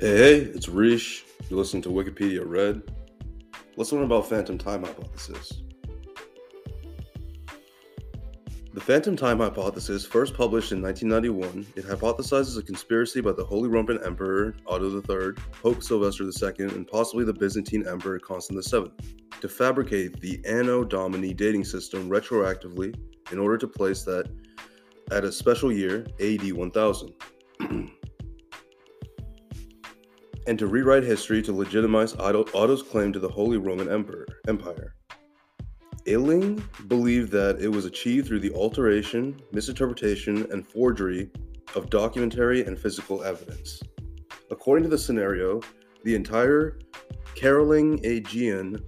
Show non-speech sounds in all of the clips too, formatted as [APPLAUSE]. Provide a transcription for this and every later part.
Hey, hey, it's Rish. You're listening to Wikipedia Red. Let's learn about phantom time hypothesis. The phantom time hypothesis, first published in 1991, it hypothesizes a conspiracy by the Holy Roman Emperor Otto III, Pope Sylvester II, and possibly the Byzantine Emperor Constantine VII to fabricate the Anno Domini dating system retroactively in order to place that at a special year, AD 1000. [CLEARS THROAT] and to rewrite history to legitimize Otto, Otto's claim to the Holy Roman Emperor, Empire. Illing believed that it was achieved through the alteration, misinterpretation, and forgery of documentary and physical evidence. According to the scenario, the entire Carolingian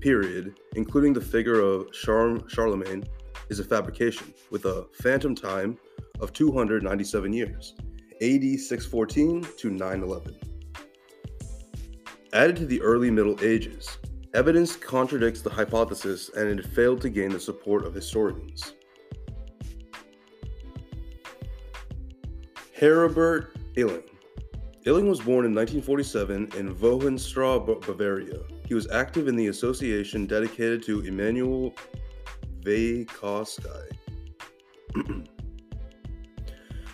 period, including the figure of Char- Charlemagne, is a fabrication with a phantom time of 297 years, AD 614 to 911. Added to the early Middle Ages, evidence contradicts the hypothesis and it failed to gain the support of historians. Heribert Illing. Illing was born in 1947 in Vohenstrauss, Bavaria. He was active in the association dedicated to Immanuel Velikovsky. [CLEARS THROAT]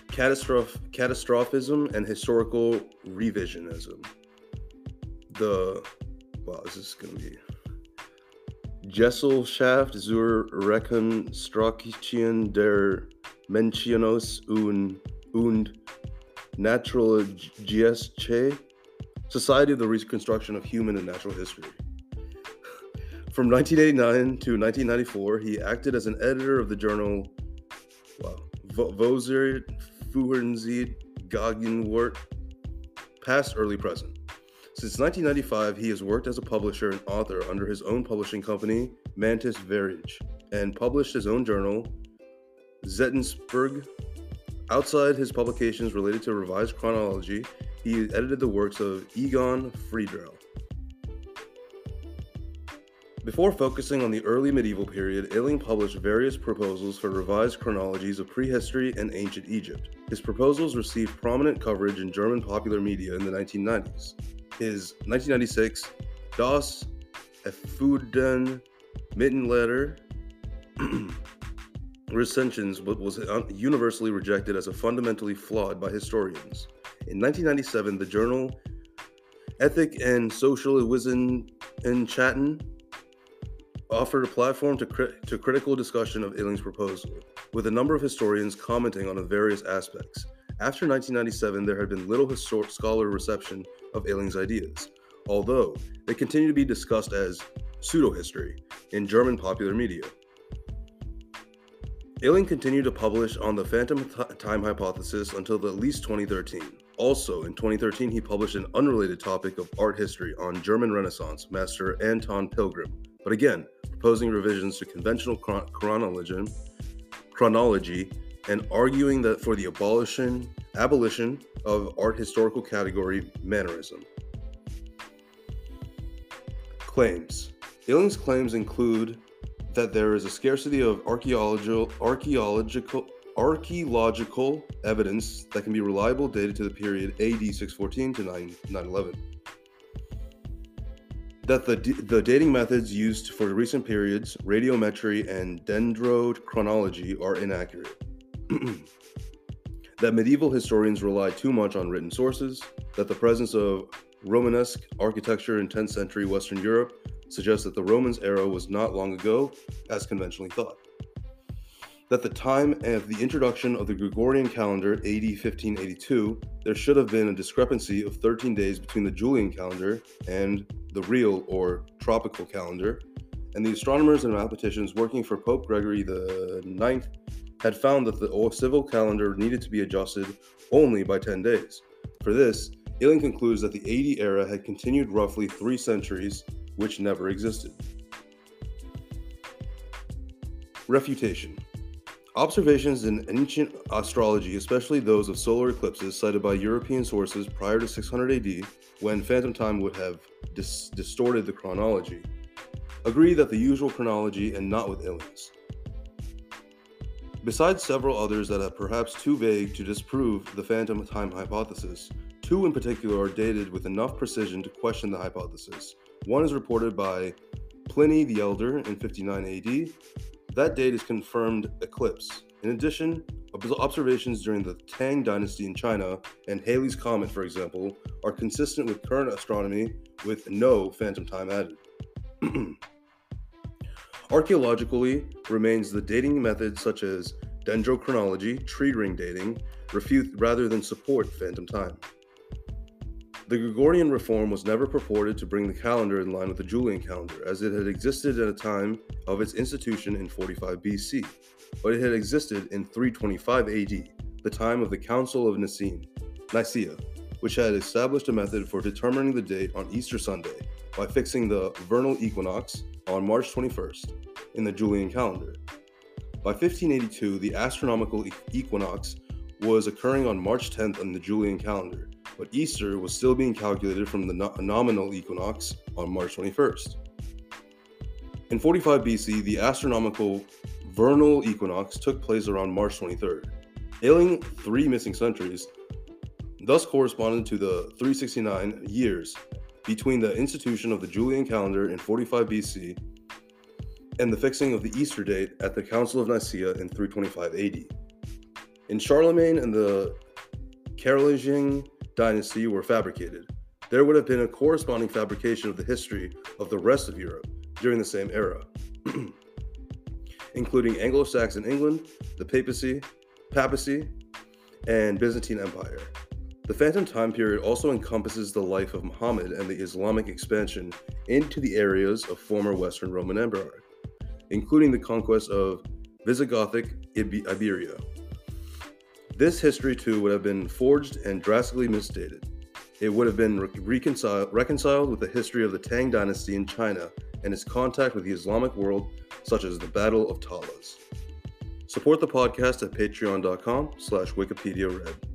Catastroph- catastrophism and historical revisionism the wow, this is gonna be Gesellschaft zur Rekonstruktion der Menschenos und, und Naturalische Society of the Reconstruction of Human and Natural History. From 1989 to 1994, he acted as an editor of the journal wow, Voser Fuhrenzied Gegenwart, past, early, present. Since 1995, he has worked as a publisher and author under his own publishing company, Mantis Verlag, and published his own journal, Zettensberg. Outside his publications related to revised chronology, he edited the works of Egon Friedell. Before focusing on the early medieval period, Illing published various proposals for revised chronologies of prehistory and ancient Egypt. His proposals received prominent coverage in German popular media in the 1990s his 1996 Das Erfuden Mittenletter [CLEARS THROAT] recensions was universally rejected as a fundamentally flawed by historians. In 1997, the journal Ethic and Social Wisdom in Chatten offered a platform to, cri- to critical discussion of Illing's proposal, with a number of historians commenting on the various aspects. After 1997, there had been little histor- scholar reception of Illing's ideas, although they continue to be discussed as pseudo-history in German popular media. Illing continued to publish on the phantom th- time hypothesis until at least 2013. Also, in 2013, he published an unrelated topic of art history on German Renaissance master Anton Pilgram, but again, proposing revisions to conventional chron- chronology, chronology and arguing that for the abolition abolition of art historical category mannerism. Claims. Illing's claims include that there is a scarcity of archaeological archaeological archaeological evidence that can be reliable dated to the period AD 614 to 9, 911 that the, the dating methods used for recent periods, radiometry and dendrochronology, are inaccurate. [CLEARS THROAT] that medieval historians rely too much on written sources, that the presence of Romanesque architecture in 10th century Western Europe suggests that the Romans era was not long ago, as conventionally thought. That the time of the introduction of the Gregorian calendar, AD 1582, there should have been a discrepancy of 13 days between the Julian calendar and the real or tropical calendar, and the astronomers and mathematicians working for Pope Gregory the Ninth had found that the civil calendar needed to be adjusted only by 10 days. For this, Illing concludes that the AD era had continued roughly three centuries, which never existed. Refutation Observations in ancient astrology, especially those of solar eclipses cited by European sources prior to 600 AD, when phantom time would have dis- distorted the chronology, agree that the usual chronology and not with Illing's. Besides several others that are perhaps too vague to disprove the phantom time hypothesis, Two in particular are dated with enough precision to question the hypothesis. One is reported by Pliny the Elder in 59 AD. That date is confirmed eclipse. In addition, observations during the Tang Dynasty in China and Halley's Comet, for example, are consistent with current astronomy with no phantom time added. [CLEARS THROAT] Archaeologically, remains the dating methods such as dendrochronology, tree ring dating, refute rather than support phantom time. The Gregorian reform was never purported to bring the calendar in line with the Julian calendar, as it had existed at a time of its institution in 45 BC, but it had existed in 325 AD, the time of the Council of Nicene, Nicaea, which had established a method for determining the date on Easter Sunday by fixing the vernal equinox on March 21st in the Julian calendar. By 1582, the astronomical equinox was occurring on March 10th on the Julian calendar, but Easter was still being calculated from the no- nominal equinox on March 21st. In 45 BC, the astronomical vernal equinox took place around March 23rd, ailing three missing centuries, thus corresponding to the 369 years between the institution of the Julian calendar in 45 BC and the fixing of the Easter date at the Council of Nicaea in 325 AD. In Charlemagne and the Carolingian dynasty were fabricated. There would have been a corresponding fabrication of the history of the rest of Europe during the same era, [CLEARS THROAT] including Anglo Saxon England, the papacy, papacy, and Byzantine Empire. The Phantom time period also encompasses the life of Muhammad and the Islamic expansion into the areas of former Western Roman Empire, including the conquest of Visigothic Iberia. This history too would have been forged and drastically misstated. It would have been reconciled, reconciled with the history of the Tang dynasty in China and its contact with the Islamic world, such as the Battle of Talas. Support the podcast at patreon.com slash Wikipedia Red.